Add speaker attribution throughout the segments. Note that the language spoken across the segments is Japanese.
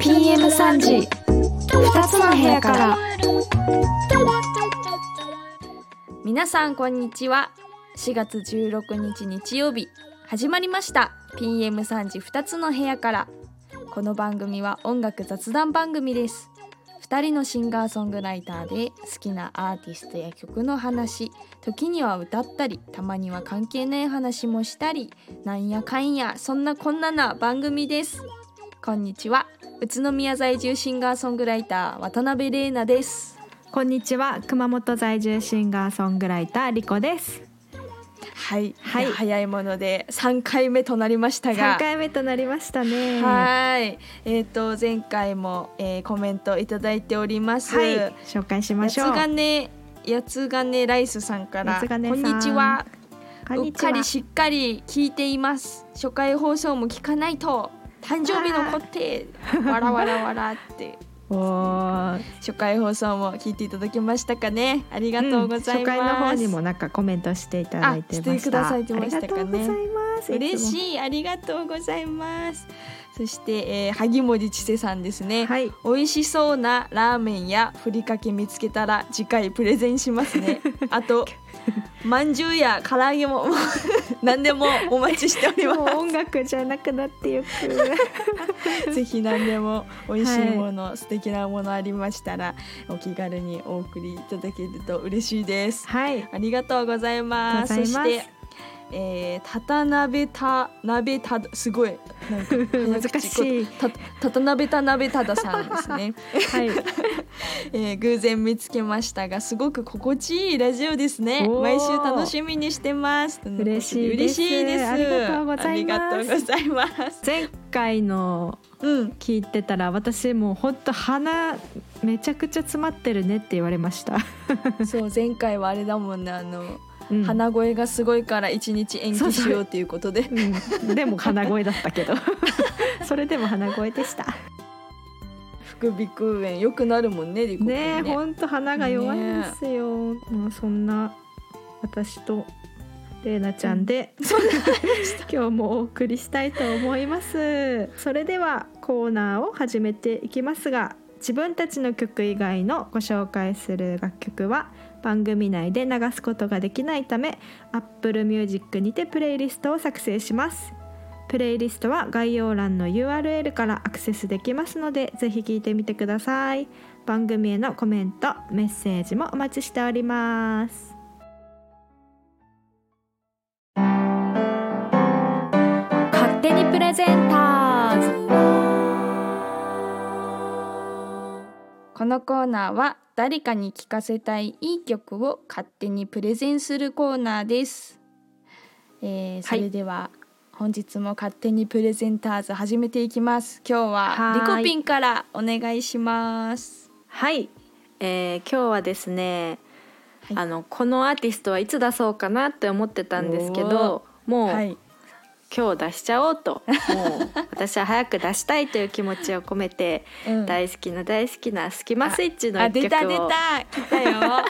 Speaker 1: PM3 時2つの部屋から
Speaker 2: 皆さんこんにちは4月16日日曜日始まりました PM3 時2つの部屋からこの番組は音楽雑談番組です2人のシンガーソングライターで好きなアーティストや曲の話時には歌ったりたまには関係ない話もしたりなんやかんやそんなこんなな番組です。こんにちは。宇都宮在住シンガーソングライター渡辺玲奈です。
Speaker 1: こんにちは。熊本在住シンガーソングライターリコです。
Speaker 2: はい、
Speaker 1: はい。
Speaker 2: 早いもので3回目となりましたが。
Speaker 1: 3回目となりましたね。
Speaker 2: はい、えっ、と前回も、えーコメントいただいております。
Speaker 1: はい。紹介しましょう。
Speaker 2: がね、やつがねライスさんから、こんにちは。
Speaker 1: こんにちは。
Speaker 2: うっかりしっかり聞いています。初回放送も聞かないと誕生日のこってわらわらわらって。初回放送も聞いていただけましたかね。ありがとうございます。
Speaker 1: ん初回の方にもなんかコメントしていただいてました
Speaker 2: あしてくださってましたかね
Speaker 1: ありがとうございます
Speaker 2: 嬉
Speaker 1: い
Speaker 2: しいありがとうございます。そして、えー、萩森千世さんですね。
Speaker 1: はい
Speaker 2: 美味しそうなラーメンやふりかけ見つけたら次回プレゼンしますね あと まんじゅうや唐揚げも 何でもお待ちしており
Speaker 1: もう
Speaker 2: ま
Speaker 1: 音楽じゃなくなってゆく。
Speaker 2: す ぜひ何でも美味しいもの、素敵なものありましたらお気軽にお送りいただけると嬉しいです。
Speaker 1: はい。
Speaker 2: ありがとうございます。
Speaker 1: ありがとうございます。
Speaker 2: そしてえー、たたなべた鍋ただすごい
Speaker 1: 難しい
Speaker 2: たたたなべた鍋たださんですね。
Speaker 1: はい。
Speaker 2: えー偶然見つけましたがすごく心地いいラジオですね。毎週楽しみにしてます。
Speaker 1: 嬉しいです。
Speaker 2: 嬉しいです。
Speaker 1: ありがとうございます。前回の
Speaker 2: うん。
Speaker 1: 聞いてたら私もうほんと鼻めちゃくちゃ詰まってるねって言われました、
Speaker 2: そう前回はあれだもんねあの、
Speaker 1: うん。
Speaker 2: 鼻声がすごいから一日延期しようっていうことで。
Speaker 1: うん、でも鼻声だったけど。それでも鼻声でした。
Speaker 2: 副鼻腔炎よくなるもんねリコ君
Speaker 1: ね。えほんと鼻が弱いんですよ、もうそんな私とれいなちゃんで、今日もお送りしたいと思います。それではコーナーを始めていきますが自分たちの曲以外のご紹介する楽曲は番組内で流すことができないため Apple Music にてプレイリストを作成します。プレイリストは概要欄の URL からアクセスできますのでぜひ聞いてみてください。番組へのコメントメッセージもお待ちしております。勝手にプレゼンター。
Speaker 2: このコーナーは誰かに聴かせたいいい曲を勝手にプレゼンするコーナーです、えーそれでは、本日も勝手にプレゼンターズ始めていきます。今日はリコピンからお願いします。
Speaker 1: はい、えー今日はですね、
Speaker 2: はい。
Speaker 1: あのこのアーティストはいつ出そうかなって思ってたんですけどもう、
Speaker 2: はい
Speaker 1: 今日出しちゃおうと。もう私は早く出したいという気持ちを込めて、
Speaker 2: うん。
Speaker 1: 大好きな大好きなスキマスイッチの
Speaker 2: あ
Speaker 1: 一曲を。
Speaker 2: 出た出た。来たよ。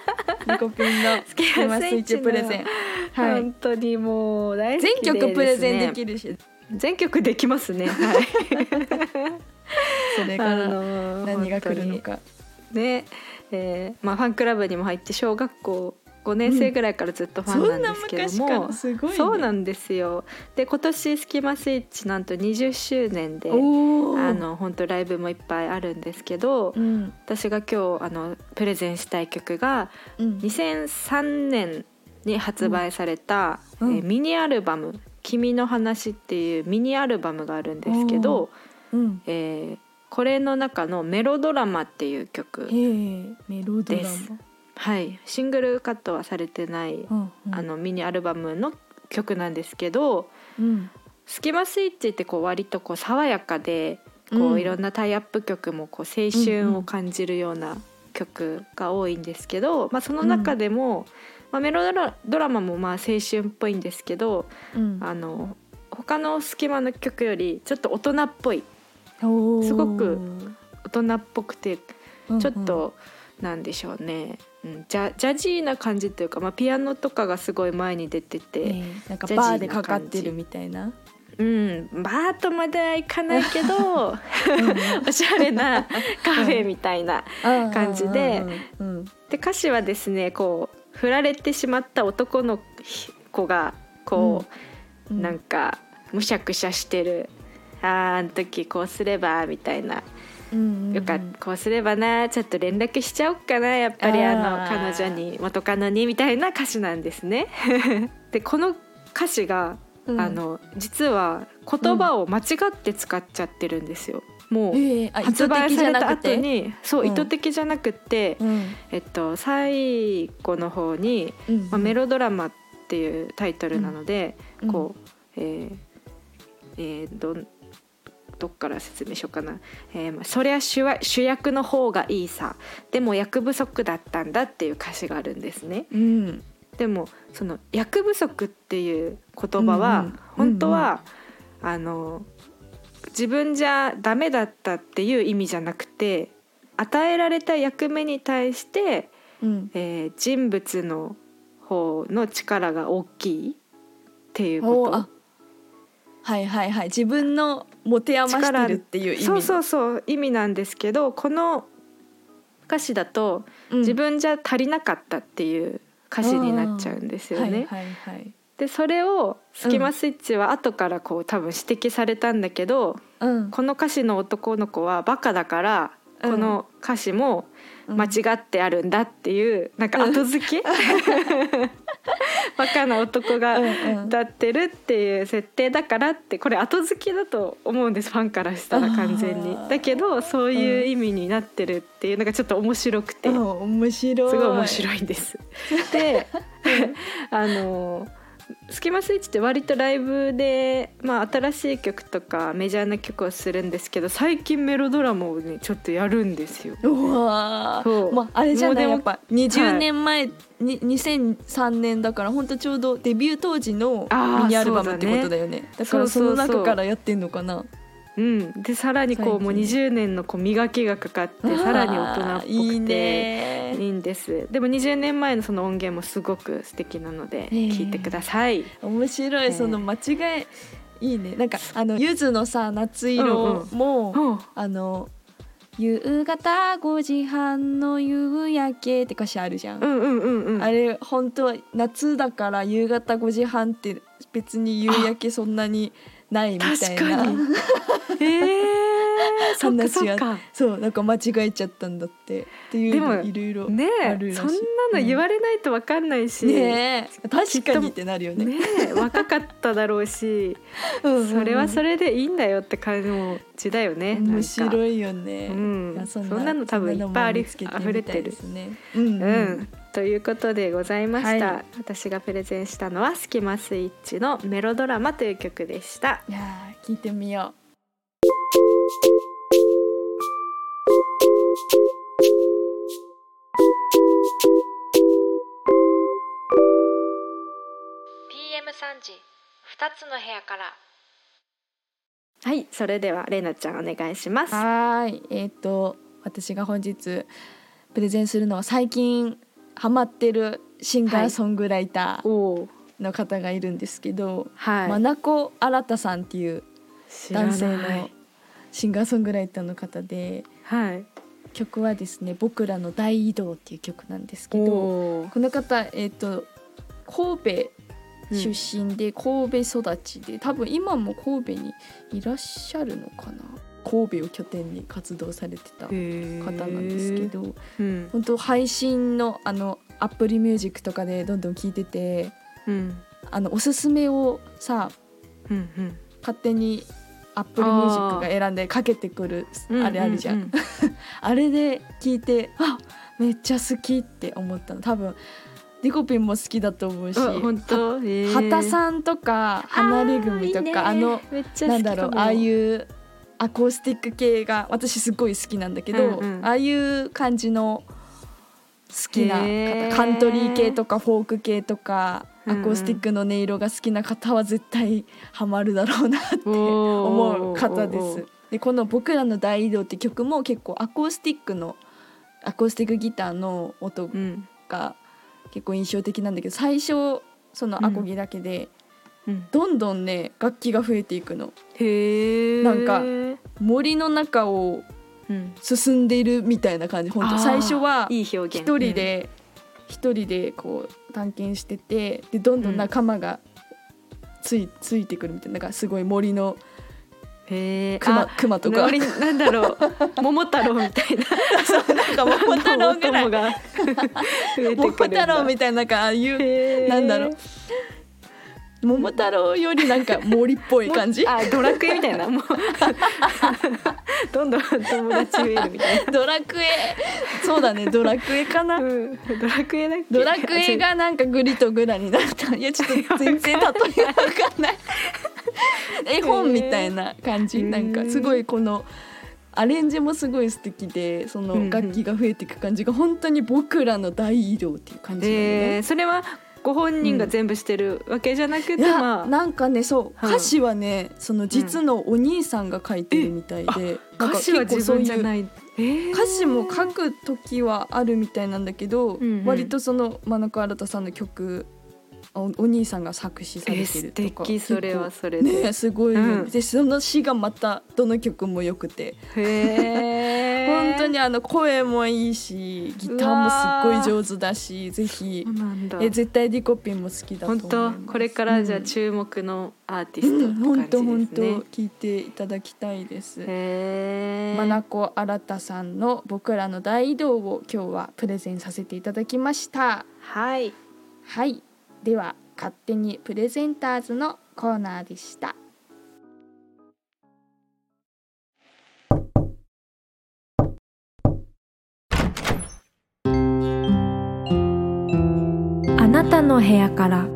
Speaker 2: リコピンのス
Speaker 1: キマスイッチの
Speaker 2: プレゼン。はい。
Speaker 1: 本当にもう大好きで
Speaker 2: 全曲プレゼンでき
Speaker 1: る
Speaker 2: るし。
Speaker 1: 全曲できますね。はい。
Speaker 2: それから何が来るのか。
Speaker 1: ね、えーまあ、ファンクラブにも入って小学校5年生ぐらいからずっとファンなんですけども、
Speaker 2: そんな昔からすごいね
Speaker 1: そうなんですよ。で今年スキマスイッチなんと20周年であの本当ライブもいっぱいあるんですけど、
Speaker 2: うん。
Speaker 1: 私が今日あのプレゼンしたい曲が
Speaker 2: うん。
Speaker 1: 2003年に発売された、
Speaker 2: うん。
Speaker 1: えーミニアルバム「君の話」っていうミニアルバムがあるんですけど、
Speaker 2: うん。
Speaker 1: えーこれの中の「メロドラマ」っていう曲
Speaker 2: えー、メロドラ
Speaker 1: です。
Speaker 2: マ
Speaker 1: はい、シングルカットはされてない、
Speaker 2: うんうん。
Speaker 1: あのミニアルバムの曲なんですけど
Speaker 2: うん「
Speaker 1: スキマスイッチ」ってこう割とこう爽やかでこ
Speaker 2: う
Speaker 1: うん。いろんなタイアップ曲もこう青春を感じるような曲が多いんですけど、まあ、その中でも、まあ、メロドラマもまあ青春っぽいんですけど
Speaker 2: うん。
Speaker 1: あの他のスキマの曲よりちょっと大人っぽい。すごく大人っぽくて
Speaker 2: うんうん。
Speaker 1: ちょっと、なんでしょうねうん、ジャジャジーな感じというか、まあ、ピアノとかがすごい前に出てて、
Speaker 2: ねなんかバーでかかってるみたいな。
Speaker 1: うんバーとまではいかないけど おしゃれなカフェみたいな。感じで
Speaker 2: うんうん
Speaker 1: で歌詞はですねこう振られてしまった男の子がこう、
Speaker 2: うん
Speaker 1: なんかむしゃくしゃしてる。あーあん時こうすればみたいな
Speaker 2: うんうんうん
Speaker 1: よかったこうすればなちょっと連絡しちゃおっかなやっぱりあの彼女に元カノにみたいな歌詞なんですね。でこの歌詞が、
Speaker 2: うん。
Speaker 1: あの実は言葉を間違って使っちゃってるんですよ。もう
Speaker 2: ええあ
Speaker 1: 発売された後
Speaker 2: て？
Speaker 1: にそう、
Speaker 2: うん。
Speaker 1: 意図的じゃなくって、
Speaker 2: うん。
Speaker 1: えっと、最後の方に「
Speaker 2: うん
Speaker 1: まあ、メロドラマ」っていうタイトルなので、
Speaker 2: うん。
Speaker 1: こう、えーえーどんどっから説明しようかな、えーまあ、そりゃ主は主役の方がいいさ。でも役不足だったんだっていう歌詞があるんですね。
Speaker 2: うん。
Speaker 1: でもその役不足っていう言葉は、
Speaker 2: うんうん。
Speaker 1: 本当は、あの自分じゃダメだったっていう意味じゃなくて与えられた役目に対して、
Speaker 2: うん。
Speaker 1: えー人物の方の力が大きいっていうこ
Speaker 2: おあはいはいはい。自分の持て余してるっていう意味
Speaker 1: とそうそうそう。意味なんですけどこの歌詞だと
Speaker 2: うん。
Speaker 1: 自分じゃ足りなかったっていう歌詞になっちゃうんですよね。
Speaker 2: はいはいはい。
Speaker 1: でそれをスキマスイッチは後からこう多分指摘されたんだけど、
Speaker 2: うん。
Speaker 1: この歌詞の男の子はバカだから、
Speaker 2: うん。
Speaker 1: この歌詞も
Speaker 2: うん。
Speaker 1: 間違ってあるんだっていう、なんか後付け、バカな男が歌ってるっていう設定だからってこれ後付けだと思うんですファンからしたら完全に。だけどそういう意味になってるっていうのがちょっと面白くて。
Speaker 2: うん面白い。
Speaker 1: すごい面白いんです。で あのスキマスイッチって割とライブで、まあ、新しい曲とかメジャーな曲をするんですけど最近メロドラマをねちょっとやるんですよ。
Speaker 2: うわ
Speaker 1: そう。
Speaker 2: ーまああれじゃないやっぱ20年前、に2003年だから本当ちょうどデビュー当時のミニアルバムってことだよね。だからその
Speaker 1: そうそう。そう
Speaker 2: 中からやってんのかな。
Speaker 1: うん、でさらにこうもう
Speaker 2: 最近
Speaker 1: 20年のこう磨きがかかってさらに大人っぽくて
Speaker 2: いいね。
Speaker 1: いいんです。でも20年前のその音源もすごく素敵なので
Speaker 2: えー
Speaker 1: 聞いてください。
Speaker 2: 面白い、
Speaker 1: えー
Speaker 2: その間違いいいね。なんかあのゆずのさ夏色も、
Speaker 1: うん。
Speaker 2: あの夕方5時半の夕焼けって歌詞あるじゃん、
Speaker 1: うんうんうんうん。
Speaker 2: あれ本当は夏だから夕方5時半って別に夕焼けそんなにないみたいな。
Speaker 1: 確かに。えー、そっかそ
Speaker 2: 話が
Speaker 1: っか。
Speaker 2: そうなんか間違えちゃったんだって。っていう
Speaker 1: でも
Speaker 2: のいろいろ
Speaker 1: ねそんなの言われないと分かんないし、
Speaker 2: ねえ。確かに。ってなるよね。
Speaker 1: ねえ若かっただろうし。
Speaker 2: うんうんうん。
Speaker 1: それはそれでいいんだよって感じだよね
Speaker 2: 面
Speaker 1: い、
Speaker 2: 白いよね、
Speaker 1: うん。そんなの多分いっぱいあり
Speaker 2: そんなのも見つけて
Speaker 1: 溢れてる。
Speaker 2: ねうん
Speaker 1: う
Speaker 2: うん
Speaker 1: ん、ということでございました、
Speaker 2: はい。
Speaker 1: 私がプレゼンしたのは「スキマスイッチ」の「メロドラマ」という曲でした。
Speaker 2: いやー聞いてみよう。
Speaker 1: PM3 時2つの部屋から。はいそれではれいなちゃんお願いします。
Speaker 2: はーい。えっ、と私が本日プレゼンするのは最近ハマってるシンガーソングライターの方がいるんですけど、
Speaker 1: はい、
Speaker 2: まなこ新さんっていう男性のシンガーソングライターの方で
Speaker 1: はい。
Speaker 2: 曲はですね「僕らの大移動」っていう曲なんですけどこの方えっ、と神戸出身で神戸育ちで、多分今も神戸にいらっしゃるのかな神戸を拠点に活動されてた方なんですけど
Speaker 1: うん
Speaker 2: 本当配信のあのアップルミュージックとかでどんどん聴いてて
Speaker 1: うん。
Speaker 2: あのおすすめをさ
Speaker 1: うんうん。
Speaker 2: 勝手にアップルミュージックが選んでかけてくるあれあるじゃん,、
Speaker 1: う う
Speaker 2: あれで聞いてあめっちゃ好きって思ったの。多分リコピンも好きだと思うし
Speaker 1: あ本当？へー
Speaker 2: 畑さんとか離れ組とか
Speaker 1: あ
Speaker 2: のなんだろうああいうアコースティック系が私すごい好きなんだけど、
Speaker 1: うんうん。
Speaker 2: ああいう感じの好きな方カントリー系とかフォーク系とかアコースティックの音色が好きな方は絶対ハマるだろうなって
Speaker 1: 思
Speaker 2: 思う方です。でこの「僕らの大移動」って曲も結構アコースティックのアコースティックギターの音
Speaker 1: うん。
Speaker 2: か結構印象的なんだけど最初そのアコギだけで、
Speaker 1: うん。
Speaker 2: どんどんね楽器が増えていくの。
Speaker 1: へえ
Speaker 2: なんか森の中を
Speaker 1: うん。
Speaker 2: 進んでいるみたいな感じ。本当最初は一人で一人でこう探検しててでどんどん仲間がついついてくるみたいな。なんかすごい森の
Speaker 1: うんへえ
Speaker 2: 熊熊とか。
Speaker 1: 森なんだろう。桃太郎みたいな。
Speaker 2: なんか桃太郎ぐらい。
Speaker 1: 桃
Speaker 2: 太郎みたいな。なんかああいうなんだろう桃太郎よりなんか森っぽい感じ？
Speaker 1: あドラクエみたいな。もう どんどん友達増えるみたいな。
Speaker 2: ドラクエ。そうだねドラクエかな。
Speaker 1: うんドラクエだ
Speaker 2: ドラクエがなんかグリとグラになった。いやちょっと全然例えが分かんない。絵本みたいな感じ。
Speaker 1: へー。
Speaker 2: なんかすごいこのアレンジもすごい素敵でその楽器が増えていく感じが本当に僕らの大移動っていう感じなのね。
Speaker 1: えー、それはご本人が全部してるわけじゃなくて、まあ
Speaker 2: なんかねそう
Speaker 1: うん
Speaker 2: 歌詞はねその実のお兄さんが書いてるみたいで、
Speaker 1: 歌詞は自分じゃ
Speaker 2: い
Speaker 1: ない、えー。
Speaker 2: 歌詞も書く時はあるみたいなんだけど、
Speaker 1: うんうん。
Speaker 2: 割とその真中新さんの曲おお兄さんが作詞されてるとか、
Speaker 1: 敵それはそれで、
Speaker 2: ねすごい
Speaker 1: うん。
Speaker 2: でその詩がまたどの曲も良くて。
Speaker 1: へー
Speaker 2: 本当にあの声もいいしギターもすっごい上手だしぜひ。え絶対リコピンも好きだと思い
Speaker 1: 本当？これからじゃ注目のアーティ
Speaker 2: うん本
Speaker 1: スト
Speaker 2: 当本当聞いていただきたいです。まなこ新さんの僕らの大移動を今日はプレゼンさせていただきました。
Speaker 1: はい。
Speaker 2: はい、では勝手にプレゼンターズのコーナーでし
Speaker 3: た。の部屋から。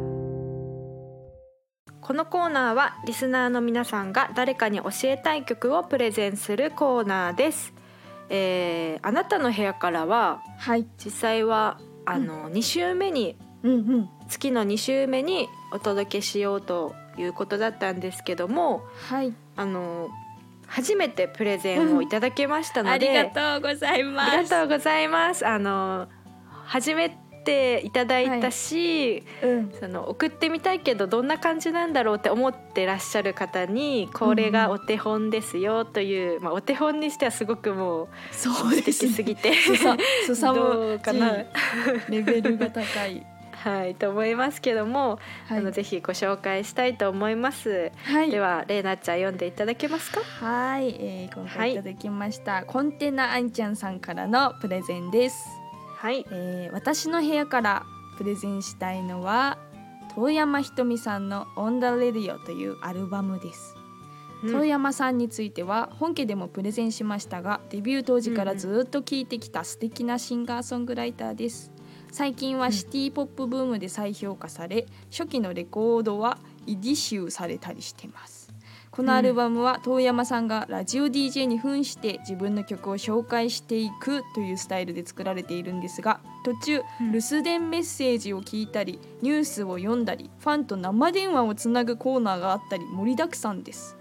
Speaker 1: このコーナーはリスナーの皆さんが誰かに教えたい曲をプレゼンするコーナーです、えーあなたの部屋からは
Speaker 2: はい、
Speaker 1: 実際はあの、2週目に
Speaker 2: うんうん、
Speaker 1: 月の2週目にお届けしようということだったんですけども
Speaker 2: はい、
Speaker 1: あの初めてプレゼンをいただけましたので、
Speaker 2: とうございま
Speaker 1: ありがとうございます。あの初めていただいたし、
Speaker 2: うん、
Speaker 1: その送ってみたいけどどんな感じなんだろうって思ってらっしゃる方にこれがお手本ですよという、まあお手本にしてはすごくもう
Speaker 2: そう
Speaker 1: 素
Speaker 2: ですね。
Speaker 1: 敵すぎて
Speaker 2: すさ、すさ
Speaker 1: ど
Speaker 2: む
Speaker 1: うかな
Speaker 2: レベルが高い。
Speaker 1: はいと思いますけども、
Speaker 2: はい
Speaker 1: あのぜひご紹介したいと思います。
Speaker 2: はい、
Speaker 1: ではレイナちゃん読んでいただけますか？
Speaker 2: はい、えー、今回いただきました、コンテナあんちゃんさんからのプレゼンです。
Speaker 1: はい。
Speaker 2: えー私の部屋からプレゼンしたいのは遠山ひとみさんの「オンダレディオ」というアルバムです、遠山さんについては本家でもプレゼンしましたがデビュー当時からずっと聴いてきた素敵なシンガーソングライターです。最近はシティポップブームで再評価され初期のレコードはイディシューされたりしてますこのアルバムは遠山さんがラジオ DJ に扮して自分の曲を紹介していくというスタイルで作られているんですが途中
Speaker 1: うん。
Speaker 2: 留守電メッセージを聞いたりニュースを読んだりファンと生電話をつなぐコーナーがあったり盛りだくさんです。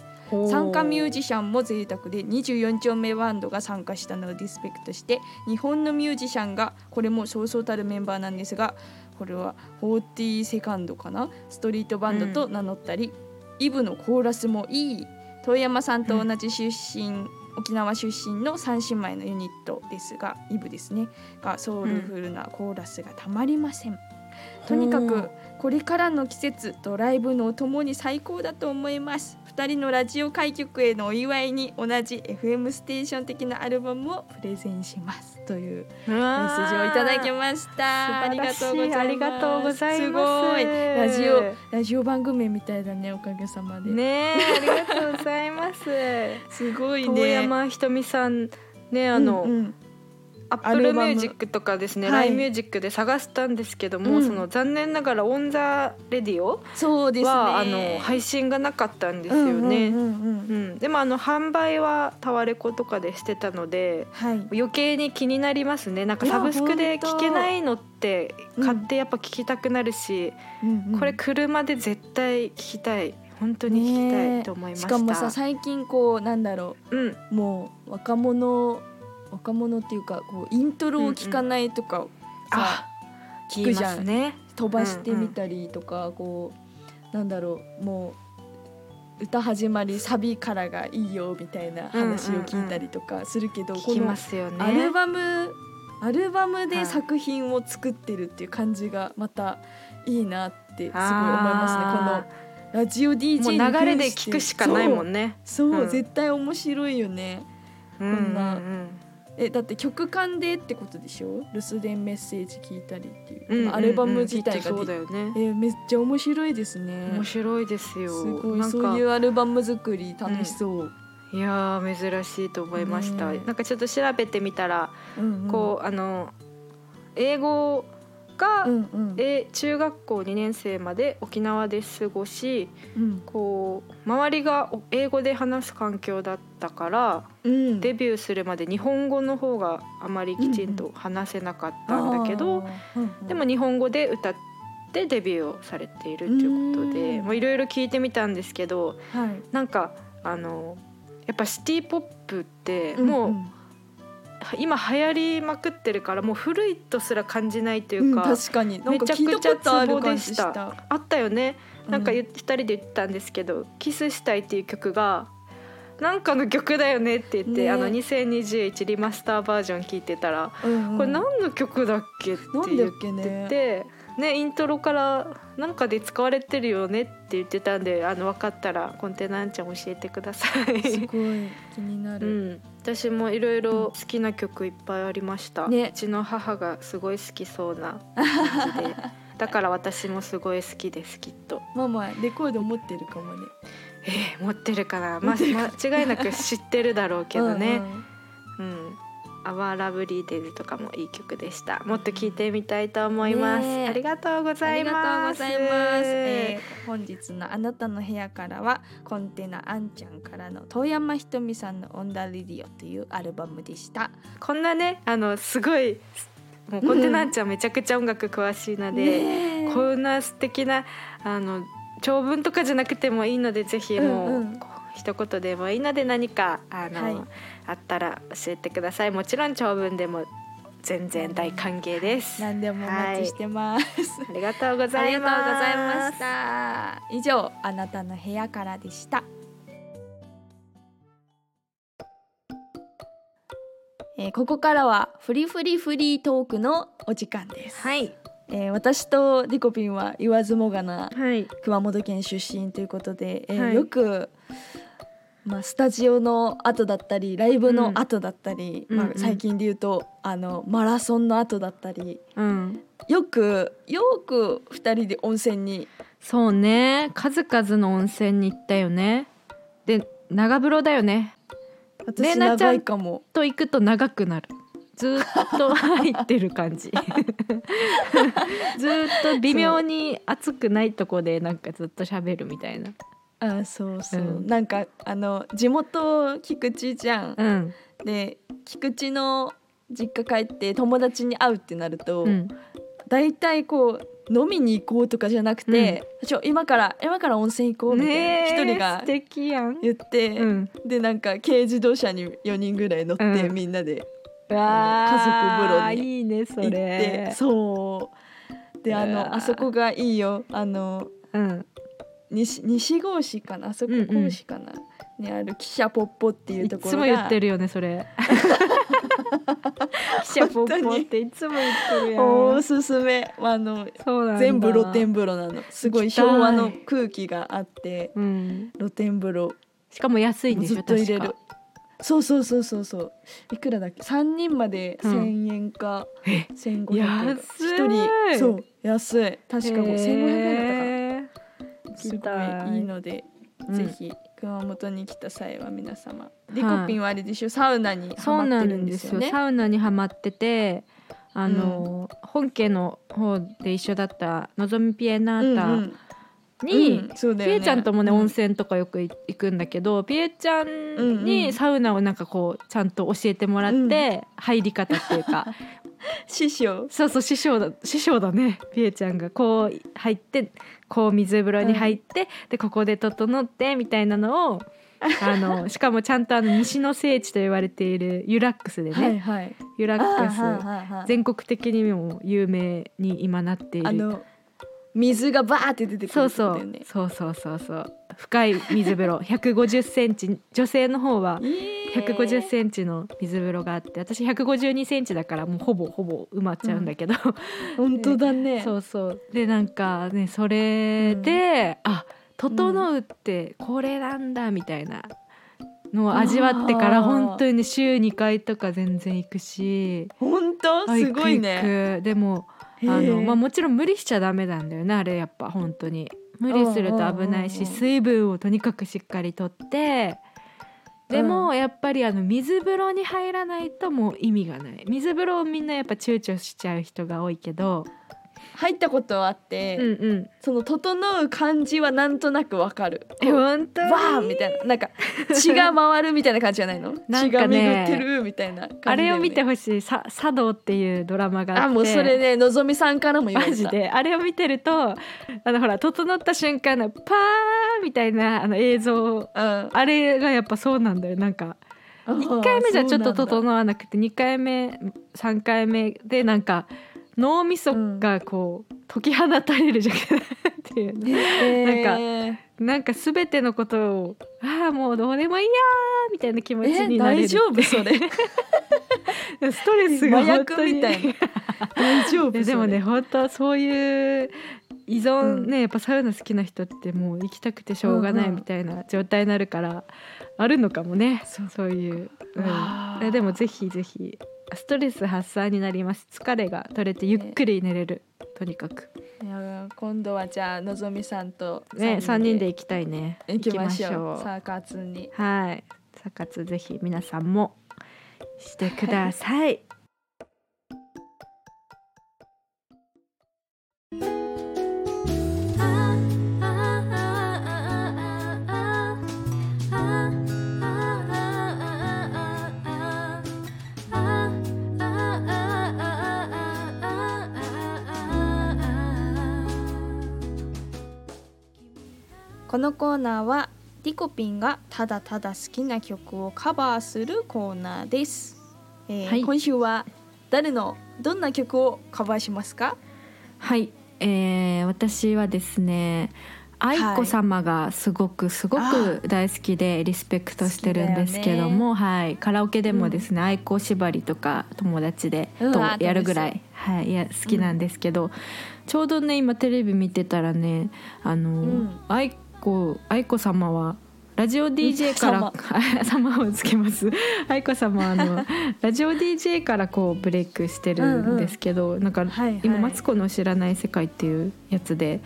Speaker 2: 参加ミュージシャンも贅沢で24丁目バンドが参加したのをリスペクトして日本のミュージシャンがこれもそうそうたるメンバーなんですがこれは40セカンドかな？ストリートバンドと名乗ったり、イブのコーラスもいい。遠山さんと同じ出身、沖縄出身の三姉妹のユニットですがイブですね。がソウルフルなコーラスがたまりません、とにかくこれからの季節ドライブのお供に最高だと思います。2人のラジオ開局へのお祝いに同じ FM ステーション的なアルバムをプレゼンします。という
Speaker 1: メ
Speaker 2: メッセージをいただきました。ありがとうございます。
Speaker 1: ありがとうございます。
Speaker 2: すごい。ラジオラジオ番組みたいだねおかげさまで、
Speaker 1: ねえありがとうございます。
Speaker 2: すごいね。
Speaker 1: 当山ひとみさんねあの、
Speaker 2: うんうん
Speaker 1: アップルミュージックとかですね、
Speaker 2: はい。
Speaker 1: LINE ミュージックで探したんですけども、
Speaker 2: うん。
Speaker 1: その残念ながらオンザレディオ
Speaker 2: そうですね。
Speaker 1: は、あの配信がなかったんですよね。でもあの販売はタワレコとかでしてたので
Speaker 2: はい。
Speaker 1: 余計に気になりますね。なんかサブスクで聞けないのって
Speaker 2: うん
Speaker 1: 買ってやっぱ聞きたくなるし、
Speaker 2: うんうん。
Speaker 1: これ車で絶対聞きたい。本当に聞きたいと思いまし。
Speaker 2: したかもさ最近こうなんだろ
Speaker 1: う。ん、
Speaker 2: うもう若者若者っていうかこうイントロを聞かないとかさ、
Speaker 1: あ
Speaker 2: 聞くじゃん、
Speaker 1: ね。
Speaker 2: 飛ばしてみたりとか、こうなんだろうもう歌始まりサビからがいいよみたいな話を聞いたりとかするけど、
Speaker 1: 聞き
Speaker 2: この
Speaker 1: ますよね。
Speaker 2: アルバムアルバムで
Speaker 1: はい。
Speaker 2: 作品を作ってるっていう感じがまたいいなってすごい思いますね。このラジオ DJ に
Speaker 1: もう流れで聞くしかないもんね。
Speaker 2: そうそう、
Speaker 1: うん。
Speaker 2: 絶対面白いよね。
Speaker 1: こ
Speaker 2: んな
Speaker 1: うん
Speaker 2: えだって曲間でってことでしょ？留守電メッセージ聞いたりっていう、
Speaker 1: うんうん
Speaker 2: このアルバム自体が。
Speaker 1: そうだよね。
Speaker 2: えめっちゃ面白いですね。
Speaker 1: 面白いですよ。
Speaker 2: すごい。そういうアルバム作り楽しそう、
Speaker 1: いやー珍しいと思いました、
Speaker 2: ね
Speaker 1: なんかちょっと調べてみたら、
Speaker 2: うんうん。
Speaker 1: こうあの英語が、
Speaker 2: うんうん。
Speaker 1: え中学校2年生まで沖縄で過ごし
Speaker 2: うん。
Speaker 1: こう周りがお英語で話す環境だったから
Speaker 2: うん。
Speaker 1: デビューするまで日本語の方があまりきちんと話せなかったんだけど、
Speaker 2: うんうん。
Speaker 1: でも日本語で歌ってデビューをされているということでいろいろ聞いてみたんですけど
Speaker 2: はい。
Speaker 1: なんかあのやっぱシティ・ポップってもう、今流行りまくってるからもう古いとすら感じないというか、
Speaker 2: うん確かに。なんか聞いたことある感じした。
Speaker 1: あったよね。なんか
Speaker 2: う
Speaker 1: 言っ二人で言ったんですけど「キスしたい」っていう曲がなんかの曲だよねって言って、
Speaker 2: ね。
Speaker 1: あの2021リマスターバージョン聞いてたら、
Speaker 2: うんうん。
Speaker 1: これ何の曲だっけって言ってて、ね。イントロからなんかで使われてるよねって言ってたんであの分かったらコンテナンちゃん教えてくださ
Speaker 2: す
Speaker 1: い。
Speaker 2: ごい。気にな
Speaker 1: う
Speaker 2: る、
Speaker 1: ん、私もいろいろ好きな曲いっぱいありました、
Speaker 2: ね。
Speaker 1: うちの母がすごい好きそうな感じで。だから私もすごい好きですきっと。
Speaker 2: ママレコード持ってるかもね。
Speaker 1: えー、持ってるかな、ま、間違いなく知ってるだろうけどね。
Speaker 2: うんうん。
Speaker 1: うん「アワーラブリーデイズ」とかもいい曲でした。もっと聞いてみたいと思います、ありがとうございます。
Speaker 2: えー本日のあなたの部屋からはコンテナあんちゃんからの遠山ひとみさんのオンダリディオというアルバムでした。
Speaker 1: こんなねあのすごいもうコンテナンちゃんめちゃくちゃ音楽詳しいので、
Speaker 2: ねえ。
Speaker 1: こんな素敵なあの長文とかじゃなくてもいいのでぜひもう、
Speaker 2: うんうん。
Speaker 1: 一言でもいいので何かあの、
Speaker 2: はい
Speaker 1: あったら教えてください。もちろん長文でも全然大歓迎です、
Speaker 2: 何でもお待ちしてます、
Speaker 1: ありがとうござ
Speaker 2: ありがとうございました。以上あなたの部屋からでした。えーここからはフリフリフリートークのお時間です、
Speaker 1: はい。
Speaker 2: えー私とリコピンは言わずもがな
Speaker 1: はい。
Speaker 2: 熊本県出身ということで、えー
Speaker 1: はい。
Speaker 2: よく、まあ、スタジオの後だったりライブの後だったり、まあ
Speaker 1: うんうん。うん
Speaker 2: 最近で言うとあのマラソンの後だったり
Speaker 1: うん。
Speaker 2: よくよく2人で温泉に。
Speaker 1: そうね。数々の温泉に行ったよね。で長風呂だよね。
Speaker 2: 私長いかも。
Speaker 1: と行くと長くなる。ずーっと入ってる感じ。ずーっと微妙に熱くないとこでなんかずっと喋るみたいな
Speaker 2: あそうそう、
Speaker 1: うん。
Speaker 2: なんかあの地元菊池じゃん、
Speaker 1: うん。
Speaker 2: で菊池の実家帰って友達に会うってなると、
Speaker 1: うん。
Speaker 2: だいたいこう飲みに行こうとかじゃなくて、ちょ今から今から温泉行こうみたいな一人が言って、
Speaker 1: うん。
Speaker 2: でなんか軽自動車に4人ぐらい乗って、
Speaker 1: うん。
Speaker 2: みんなで
Speaker 1: わ
Speaker 2: 家族風呂に
Speaker 1: いいねそ
Speaker 2: 行って
Speaker 1: れ
Speaker 2: そう。であのあそこがいいよ。あの
Speaker 1: うん
Speaker 2: 西西郷市かな？あそこ
Speaker 1: うん。うん
Speaker 2: 郷市かな、にある汽車ポッポっていう
Speaker 1: い
Speaker 2: ところが。
Speaker 1: つも言ってるよねそれ。汽車ポッポっていつも言ってるやん。
Speaker 2: おすすめ。あの全部露天風呂なの。すごい昭和の空気があって
Speaker 1: うん。
Speaker 2: 露天風呂。
Speaker 1: しかも安いんでしょ
Speaker 2: ずっと入れる。そうそうそうそうそう。いくらだっけ？3人まで
Speaker 1: うん。
Speaker 2: 1,000円か、
Speaker 1: え
Speaker 2: 1500円。か
Speaker 1: 安い。
Speaker 2: 一人。そう安い。確かもう1500円だったすごいいいので、
Speaker 1: うん
Speaker 2: ぜひ熊本に来た際は皆様リコピンはあれでしょサウナにハマってる
Speaker 1: んで
Speaker 2: すすよね。
Speaker 1: サウナにはまっててあの、本家の方で一緒だったのぞみピエナータ
Speaker 2: うん
Speaker 1: に、
Speaker 2: うんそうだよね。
Speaker 1: ピエちゃんともね、
Speaker 2: うん。
Speaker 1: 温泉とかよくい行くんだけどピエちゃん
Speaker 2: うんうん。
Speaker 1: にサウナをなんかこうちゃんと教えてもらって、入り方っていうか
Speaker 2: 師匠。
Speaker 1: そうそう師匠だ師匠だね。ピエちゃんがこう入ってこう水風呂に入って、でここで整ってみたいなのを あのしかもちゃんとあの西の聖地と言われているユラックスでね、
Speaker 2: はいはい。
Speaker 1: ユラックス、全国的にも有名に今なっている
Speaker 2: あの水がバーって出てくる
Speaker 1: そうそう
Speaker 2: ってことだよね
Speaker 1: そうそうそうそう深い水風呂。150センチ。女性の方は150センチの水風呂があって私152センチだからもうほぼほぼ埋まっちゃうんだけど、
Speaker 2: 本当だね。
Speaker 1: そうそう。でなんかねそれで、あ整うってこれなんだみたいなのを味わってから本当にね週2回とか全然行くし。
Speaker 2: 本当？
Speaker 1: あ
Speaker 2: すごいね。
Speaker 1: でもあの、まあ、もちろん無理しちゃダメなんだよねあれやっぱ本当に無理すると危ないし
Speaker 2: うんうんうんうん。
Speaker 1: 水分をとにかくしっかりとってでもやっぱりあの水風呂に入らないともう意味がない。水風呂をみんなやっぱ躊躇しちゃう人が多いけど、
Speaker 2: 入ったことあって、
Speaker 1: うんうん。
Speaker 2: その整う感じはなんとなくわかる。
Speaker 1: え本当に？
Speaker 2: わーみたいな。なんか血が回るみたいな感じじゃないの？
Speaker 1: ね。
Speaker 2: 血が巡ってるみたいなね。
Speaker 1: あれを見てほしい。さ「茶道」っていうドラマがあって。
Speaker 2: あもうそれねのぞみさんからも言われた。
Speaker 1: マジで。あれを見てるとあのほら整った瞬間のパーみたいなあの映像。
Speaker 2: うん。
Speaker 1: あれがやっぱそうなんだよ。なんか1回目じゃちょっと整わなくて2回目3回目でなんか脳みそがこう解き放たれるじゃんっていうね
Speaker 2: えー。
Speaker 1: なんか全てのことをああもうどうでもいいやーみたいな気持ち
Speaker 2: え
Speaker 1: になれる
Speaker 2: 大丈夫それ。
Speaker 1: ストレスが
Speaker 2: 麻
Speaker 1: 本当に。
Speaker 2: たいな。大丈夫
Speaker 1: ででもね
Speaker 2: そ
Speaker 1: 本当そういう依存ね、やっぱサウナ好きな人ってもう行きたくてしょうがない
Speaker 2: うんうん
Speaker 1: みたいな状態になるから、あるのかもね。そういう、うん。でもぜひぜひストレス発散になります。疲れが取れてゆっくり寝れる、とにかく。
Speaker 2: れいや今度はじゃあのぞみさんと
Speaker 1: ね3
Speaker 2: 三
Speaker 1: 人で行きたいね。
Speaker 2: 行きましょう。サーカツに。
Speaker 1: はい。サ活ぜひ皆さんもしてください
Speaker 2: このコーナーはリコピンがただただ好きな曲をカバーするコーナーです、えー
Speaker 1: はい。
Speaker 2: 今週は誰のどんな曲をカバーしますか？
Speaker 1: はい、えー、私はですね愛子様がすごくすごく大好きでリスペクトしてるんですけども、はい、カラオケでもですね、愛子縛りとか友達でとやるぐらい、はい、いや好きなんですけど、ちょうどね今テレビ見てたらねあの、
Speaker 2: ん。
Speaker 1: 愛子愛子様はラジオ DJ から様。をつけます。愛子様はあの ラジオ DJ からこうブレイクしてるんですけど、なんか
Speaker 2: はいはい。
Speaker 1: 今「マツコの知らない世界」っていうやつで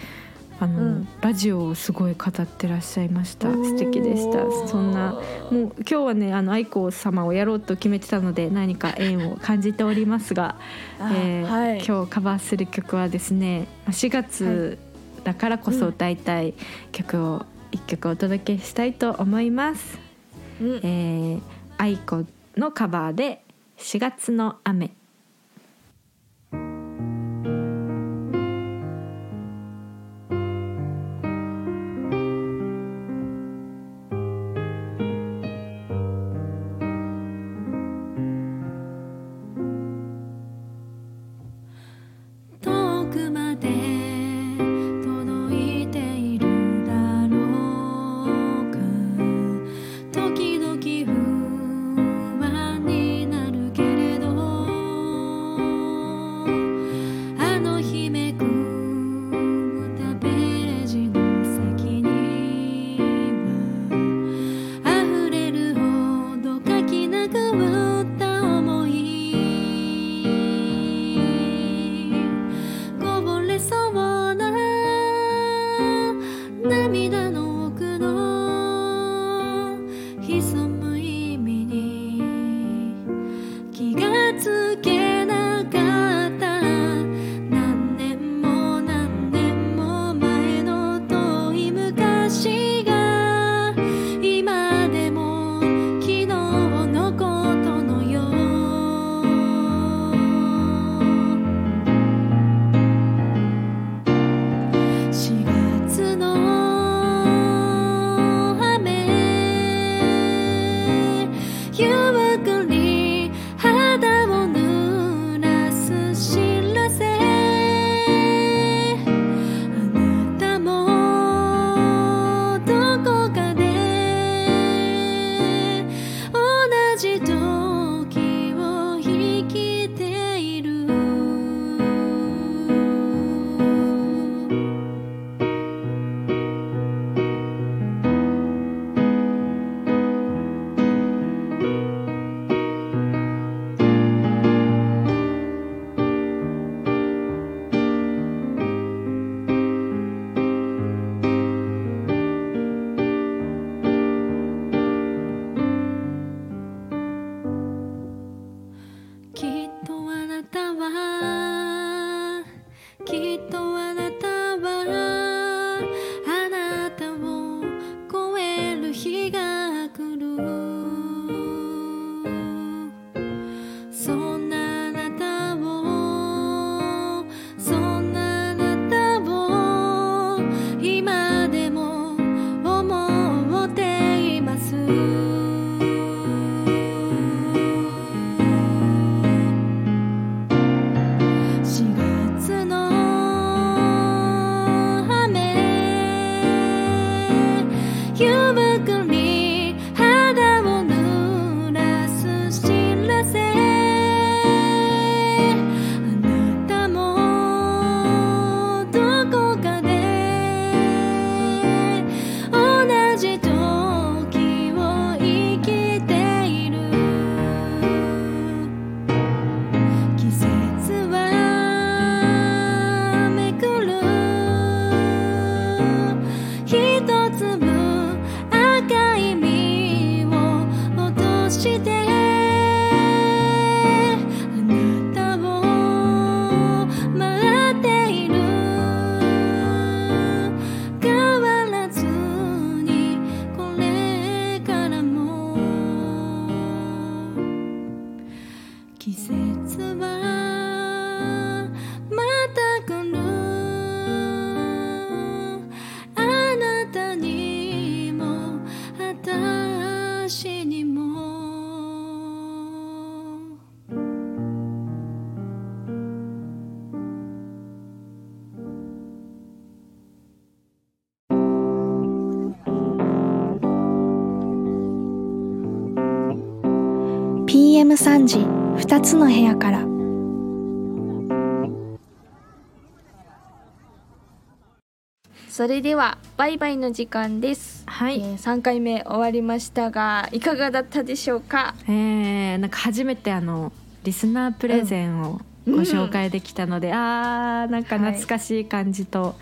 Speaker 1: あの、
Speaker 2: うん。
Speaker 1: ラジオをすごい語ってらっしゃいました。素敵でした。そんなもう今日はねあの愛子様をやろうと決めてたので何か縁を感じておりますが、
Speaker 2: あ
Speaker 1: えー
Speaker 2: はい。
Speaker 1: 今日カバーする曲はですねまあ4月だからこそ歌いたい曲を一曲お届けしたいと思います。
Speaker 2: うん。
Speaker 1: えー、愛子のカバーで4月の雨
Speaker 2: PM3 時2つの部屋から。それではバイバイの時間です、
Speaker 1: はい、
Speaker 2: えー、3回目終わりましたがいかがだったでしょうか？
Speaker 1: えー、なんか初めてあのリスナープレゼンをご紹介できたので、あーなんか懐かしい感じと、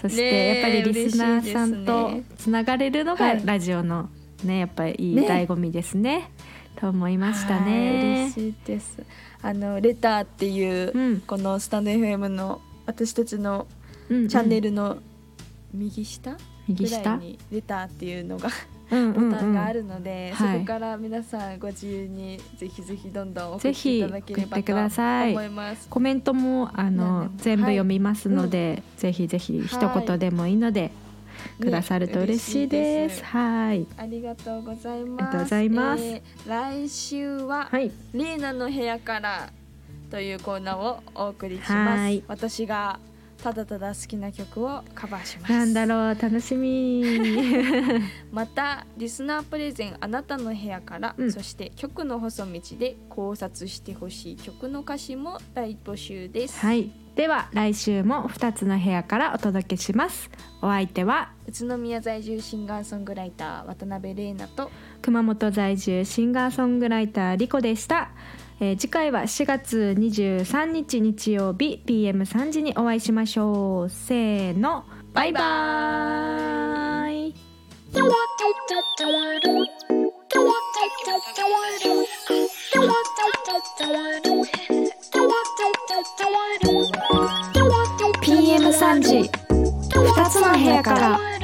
Speaker 1: そし
Speaker 2: ねえ
Speaker 1: てやっぱりリスナーさんとつながれるのが
Speaker 2: はい。
Speaker 1: ラジオのねやっぱりいい
Speaker 2: ね。
Speaker 1: 醍醐味ですねと思いました
Speaker 2: はい
Speaker 1: ね
Speaker 2: 嬉。しいです。あのレターっていう、
Speaker 1: うん。
Speaker 2: このスタンド FM の私たちのチャンネルの右下ぐらいにレターっていうのがボタンがあ
Speaker 1: うん
Speaker 2: るので、
Speaker 1: はい。
Speaker 2: そこから皆さんご自由にぜひぜひどんどん送って
Speaker 1: ぜひ
Speaker 2: いただければと
Speaker 1: 送ってください。
Speaker 2: 思い。ます。
Speaker 1: コメントもあの全部読みますので、ぜひぜひ一言でもいいので、くださると嬉しいです。
Speaker 2: ね
Speaker 1: はい。
Speaker 2: ありがとうございます。
Speaker 1: ありがとうございます
Speaker 2: えー来週は、
Speaker 1: はい。
Speaker 2: リーナの部屋からというコーナーをお送りします。
Speaker 1: はい
Speaker 2: 私がただただ好きな曲をカバーします。
Speaker 1: なんだろう楽しみ。
Speaker 2: またリスナープレゼンあなたの部屋から、
Speaker 1: うん
Speaker 2: そして曲の細道で考察してほしい曲の歌詞も大募集です、
Speaker 1: はい。では来週も二つの部屋からお届けします。お相手は
Speaker 2: 宇都宮在住シンガーソングライター渡辺玲奈と
Speaker 1: 熊本在住シンガーソングライターリコでした。えー次回は4月23日日曜日 PM3 時にお会いしましょう。せーの。バイバイ。
Speaker 2: PM3 時2つの部屋から「